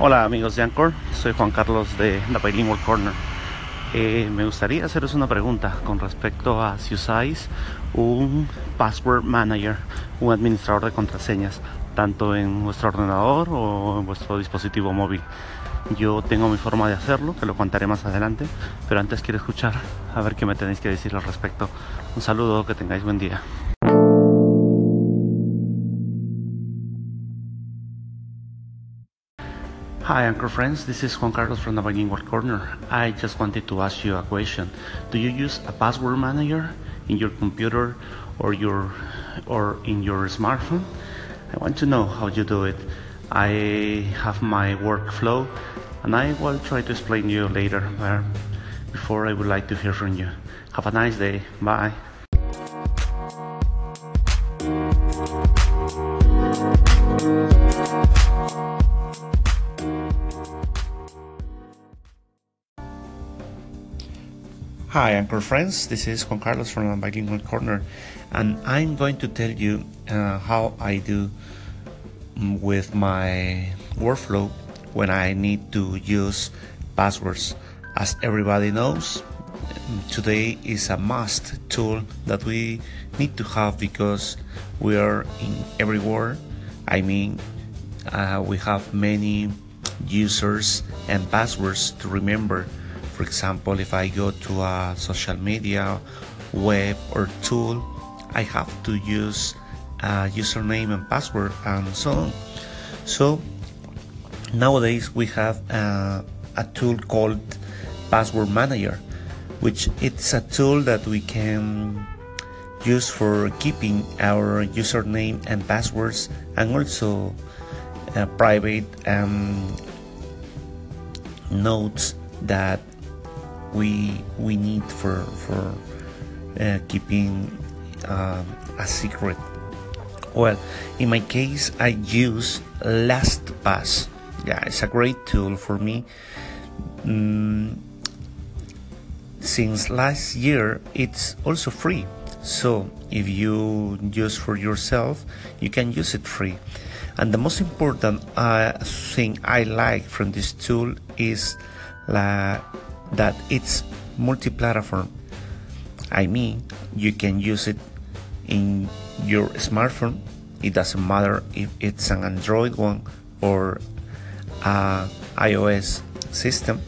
Hola amigos de Anchor, soy Juan Carlos de la Bilingual Corner. Eh, me gustaría haceros una pregunta con respecto a si usáis un password manager, un administrador de contraseñas, tanto en vuestro ordenador o en vuestro dispositivo móvil. Yo tengo mi forma de hacerlo, te lo contaré más adelante, pero antes quiero escuchar a ver qué me tenéis que decir al respecto. Un saludo, que tengáis buen día. Hi, Anchor friends. This is Juan Carlos from the Bilingual Corner. I just wanted to ask you a question. Do you use a password manager in your computer or your or in your smartphone? I want to know how you do it. I have my workflow, and I will try to explain you later. But before, I would like to hear from you. Have a nice day. Bye. Hi, Anchor friends. This is Juan Carlos from the Bilingual Corner, and I'm going to tell you uh, how I do mm, with my workflow when I need to use passwords. As everybody knows, today is a must tool that we need to have because we are in every everywhere. I mean, uh, we have many users and passwords to remember. For example, if I go to a social media, web, or tool, I have to use a username and password and so on. So nowadays we have a, a tool called Password Manager, which it's a tool that we can use for keeping our username and passwords and also uh, private um, notes that we we need for for uh, keeping uh, a secret. Well, in my case, I use LastPass. Yeah, it's a great tool for me. Mm, since last year, it's also free. So if you use for yourself, you can use it free. And the most important uh, thing I like from this tool is la, that it's multi-platform. I mean, you can use it in your smartphone. It doesn't matter if it's an Android one or a iOS system.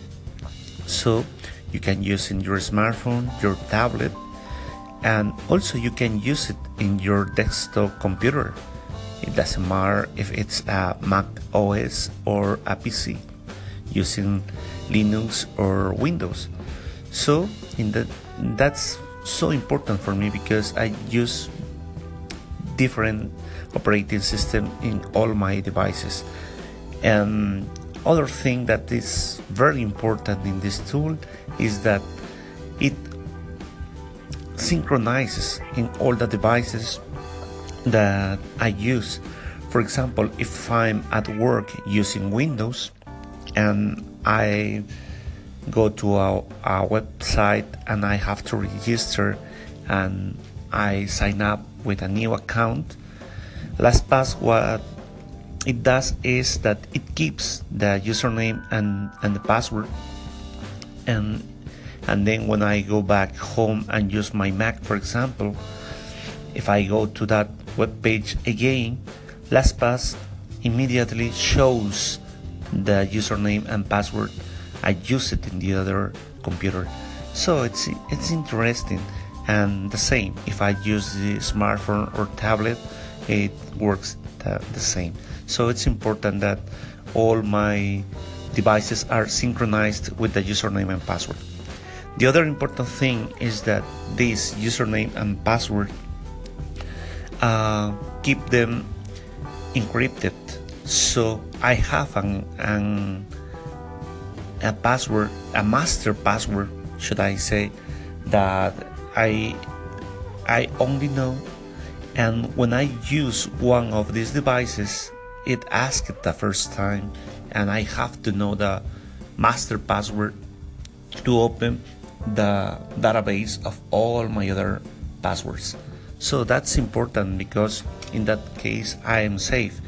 So you can use in your smartphone, your tablet, and also you can use it in your desktop computer. It doesn't matter if it's a Mac OS or a PC using Linux or Windows. So in that that's so important for me because I use different operating system in all my devices. And other thing that is very important in this tool is that it synchronizes in all the devices that I use. For example, if I'm at work using Windows and I go to a, website and I have to register and I sign up with a new account, LastPass what it does is that it keeps the username and, and the password. And and then when I go back home and use my Mac for example if I go to that web page again LastPass immediately shows the username and password I use it in the other computer so it's it's interesting and the same if I use the smartphone or tablet it works the, the same so it's important that all my devices are synchronized with the username and password. The other important thing is that this username and password uh, keep them encrypted. So I have an, an a password, a master password, should I say, that I I only know. And when I use one of these devices, it asks the first time and I have to know the master password to open the database of all my other passwords. So that's important because in that case I am safe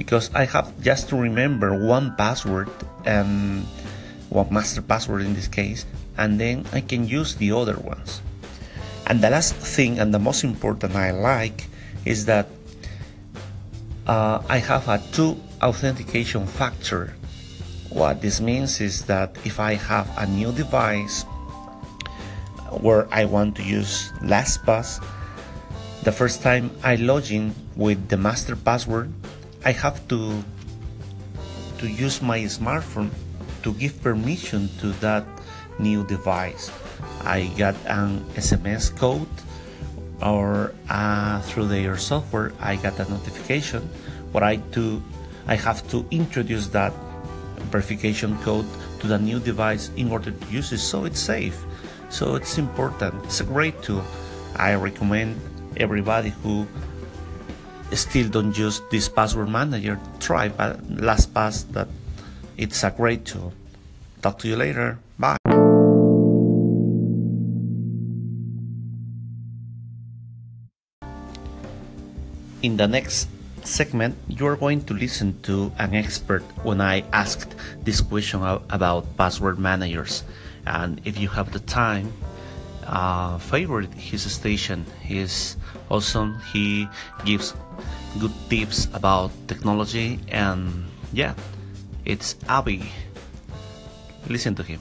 because I have just to remember one password and one master password in this case, and then I can use the other ones. And the last thing and the most important I like is that uh, I have a two authentication factor. What this means is that if I have a new device where I want to use LastPass, the first time I log in with the master password, I have to to use my smartphone to give permission to that new device. I got an SMS code or uh, through their software I got a notification. What I do I have to introduce that verification code to the new device in order to use it so it's safe. So it's important. It's a great tool I recommend everybody who still don't use this password manager try but LastPass that it's a great tool. Talk to you later. Bye. In the next segment, you are going to listen to an expert when I asked this question about password managers. And if you have the time, uh, favorite his station. He's awesome. He gives good tips about technology, and yeah, it's Abby. Listen to him.